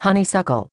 honeysuckle.